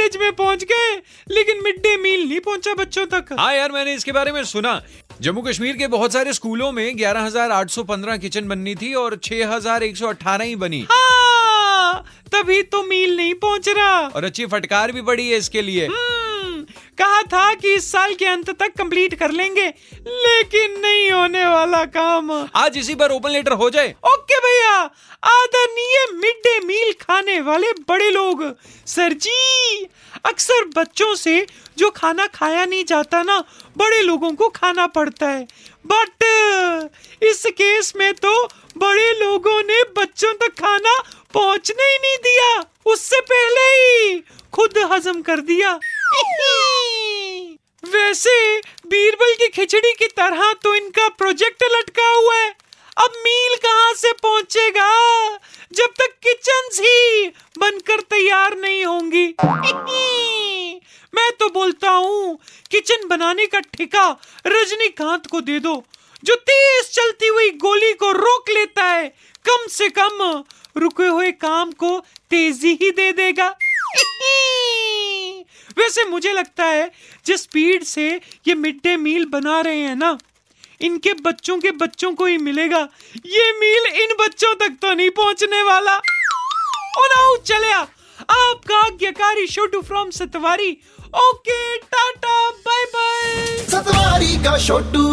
College में पहुँच गए लेकिन मिड डे मील नहीं पहुँचा बच्चों तक। हाँ यार मैंने इसके बारे में सुना। जम्मू कश्मीर के बहुत सारे स्कूलों में 11,815 किचन बननी थी और 6,118 ही बनी। हाँ, तभी तो मील नहीं पहुँच रहा। और अच्छी फटकार भी पड़ी है इसके लिए। कहा था कि इस साल के अंत तक कंप्लीट कर लेंगे लेकिन नहीं होने वाला काम। आज इसी पर ओपन लेटर हो जाए। ओके भैया आदरणीय मिड डे मील खाने वाले बड़े लोग। सर जी अक्सर बच्चों से जो खाना खाया नहीं जाता ना बड़े लोगों को खाना पड़ता है। बट इस केस में तो बड़े लोगों ने बच्चों तक खाना पहुँचने ही नहीं दिया उससे पहले ही खुद हजम कर दिया। वैसे बीरबल की खिचड़ी की तरह तो इनका प्रोजेक्ट लटका हुआ है। अब मील कहाँ से पहुंचेगा? जब तक किचन ही बनकर तैयार नहीं होंगी। मैं तो बोलता हूँ, किचन बनाने का ठेका रजनीकांत को दे दो, जो तेज चलती हुई गोली को रोक लेता है, कम से कम रुके हुए काम को तेज़ी ही दे देगा। वैसे मुझे लगता है, जिस स्पीड से ये मिड डे मील बना रहे हैं ना, इनके बच्चों के बच्चों को ही मिलेगा। ये मील इन बच्चों तक तो नहीं पहुँचने वाला। चलिया चले आपका आज्ञाकारी Chhotu from Satwari. Okay, tata bye bye Satwari का छोटू